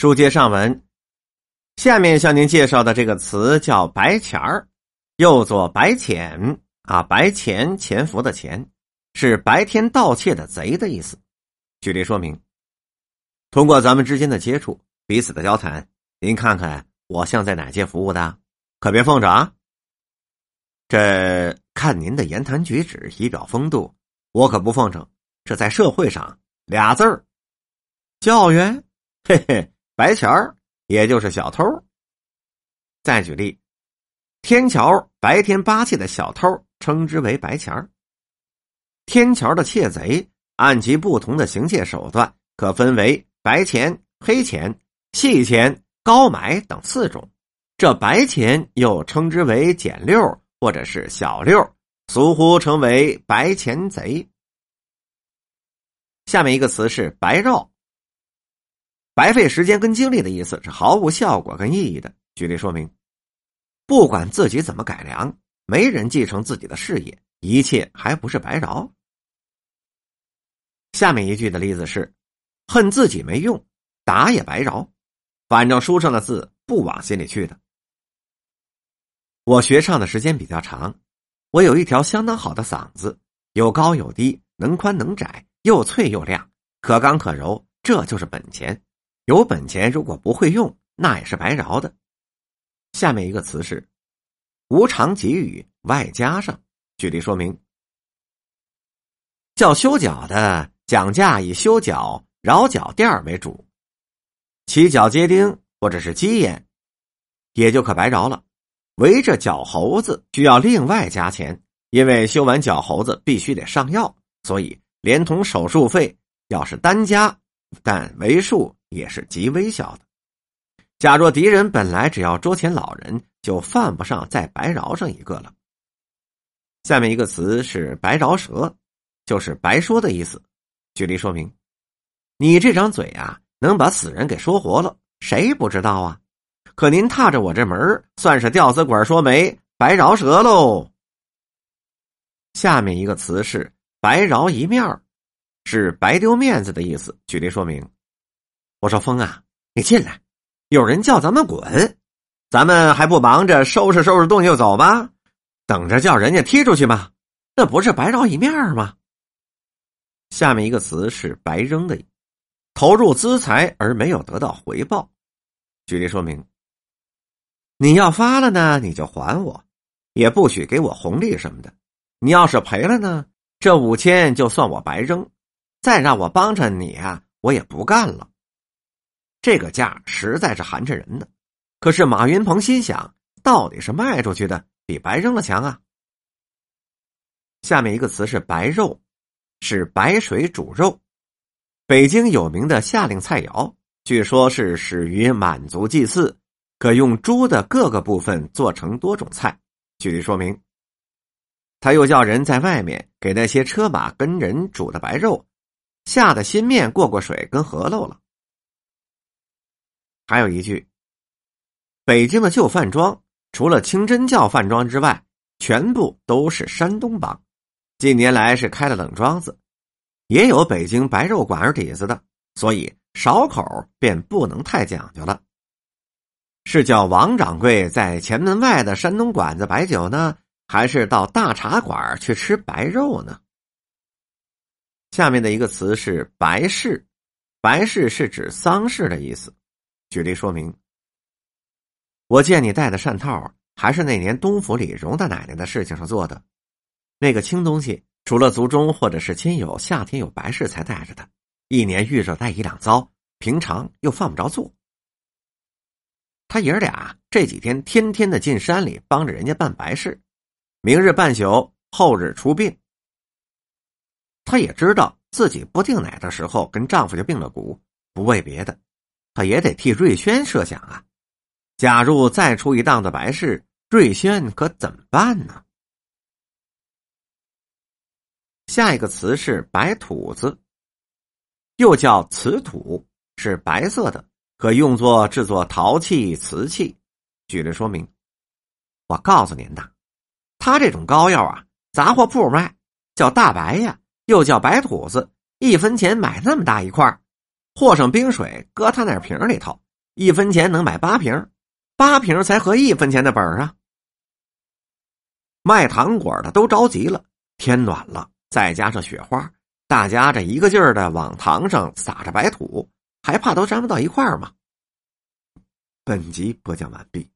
书接上文，下面向您介绍的这个词叫“白钱儿”，又作“白潜”啊，“白潜”潜伏的“潜”，是白天盗窃的贼的意思。举例说明：通过咱们之间的接触，彼此的交谈，您看看我像在哪界服务的，可别奉着啊。这看您的言谈举止、仪表风度，我可不奉承。这在社会上俩字儿，教员，嘿嘿。白钱儿，也就是小偷。再举例，天桥白天扒窃的小偷，称之为白钱儿。天桥的窃贼，按其不同的行窃手段，可分为白钱、黑钱、细钱、高买等四种。这白钱又称之为捡六或者是小六，俗呼称为白钱贼。下面一个词是白绕。白费时间跟精力的意思是毫无效果跟意义的。举例说明，不管自己怎么改良，没人继承自己的事业，一切还不是白饶。下面一句的例子是：恨自己没用，打也白饶，反正书上的字不往心里去的。我学唱的时间比较长，我有一条相当好的嗓子，有高有低，能宽能窄，又脆又亮，可刚可柔，这就是本钱。有本钱，如果不会用，那也是白饶的。下面一个词是“无偿给予”，外加上。举例说明：叫修脚的讲价以修脚、饶脚垫为主，起脚接钉或者是鸡眼，也就可白饶了。围着脚猴子需要另外加钱，因为修完脚猴子必须得上药，所以连同手术费要是单加，但为数。也是极微小的。假若敌人本来只要捉钱老人，就犯不上再白饶上一个了。下面一个词是“白饶舌”，就是白说的意思。举例说明：你这张嘴啊，能把死人给说活了，谁不知道啊？可您踏着我这门算是吊死鬼说媒，白饶舌喽。下面一个词是“白饶一面是白丢面子的意思。举例说明。我说：“风啊，你进来，有人叫咱们滚，咱们还不忙着收拾收拾东西就走吗？等着叫人家踢出去吗？那不是白饶一面吗？”下面一个词是“白扔”的，投入资财而没有得到回报。举例说明：你要发了呢，你就还我，也不许给我红利什么的。你要是赔了呢，这五千就算我白扔，再让我帮衬你啊，我也不干了。这个价实在是寒碜人的，可是马云鹏心想，到底是卖出去的比白扔了强啊。下面一个词是“白肉”，是白水煮肉。北京有名的夏令菜肴，据说是始于满族祭祀，可用猪的各个部分做成多种菜。具体说明，他又叫人在外面给那些车马跟人煮的白肉，下的新面过过水跟河漏了。还有一句，北京的旧饭庄除了清真教饭庄之外，全部都是山东帮。近年来是开了冷庄子，也有北京白肉馆儿底子的，所以勺口便不能太讲究了。是叫王掌柜在前门外的山东馆子摆酒呢，还是到大茶馆去吃白肉呢？下面的一个词是白事，白事是指丧事的意思。举例说明，我见你戴的扇套，还是那年东府里荣大奶奶的事情上做的。那个青东西，除了族中或者是亲友夏天有白事才戴着的，一年遇着带一两遭，平常又犯不着做。他爷儿俩这几天天天的进山里帮着人家办白事，明日办宿，后日出殡。她也知道自己不定哪的时候跟丈夫就病了骨，不为别的。她也得替瑞轩设想啊！假如再出一档子白事，瑞轩可怎么办呢？下一个词是“白土子”，又叫瓷土，是白色的，可用作制作陶器、瓷器。举例说明：我告诉您呐，他这种膏药啊，杂货铺卖，叫大白呀，又叫白土子，一分钱买那么大一块和上冰水，搁他那瓶里头，一分钱能买八瓶，八瓶才合一分钱的本啊！卖糖果的都着急了，天暖了，再加上雪花，大家这一个劲儿的往糖上撒着白土，还怕都粘不到一块儿吗？本集播讲完毕。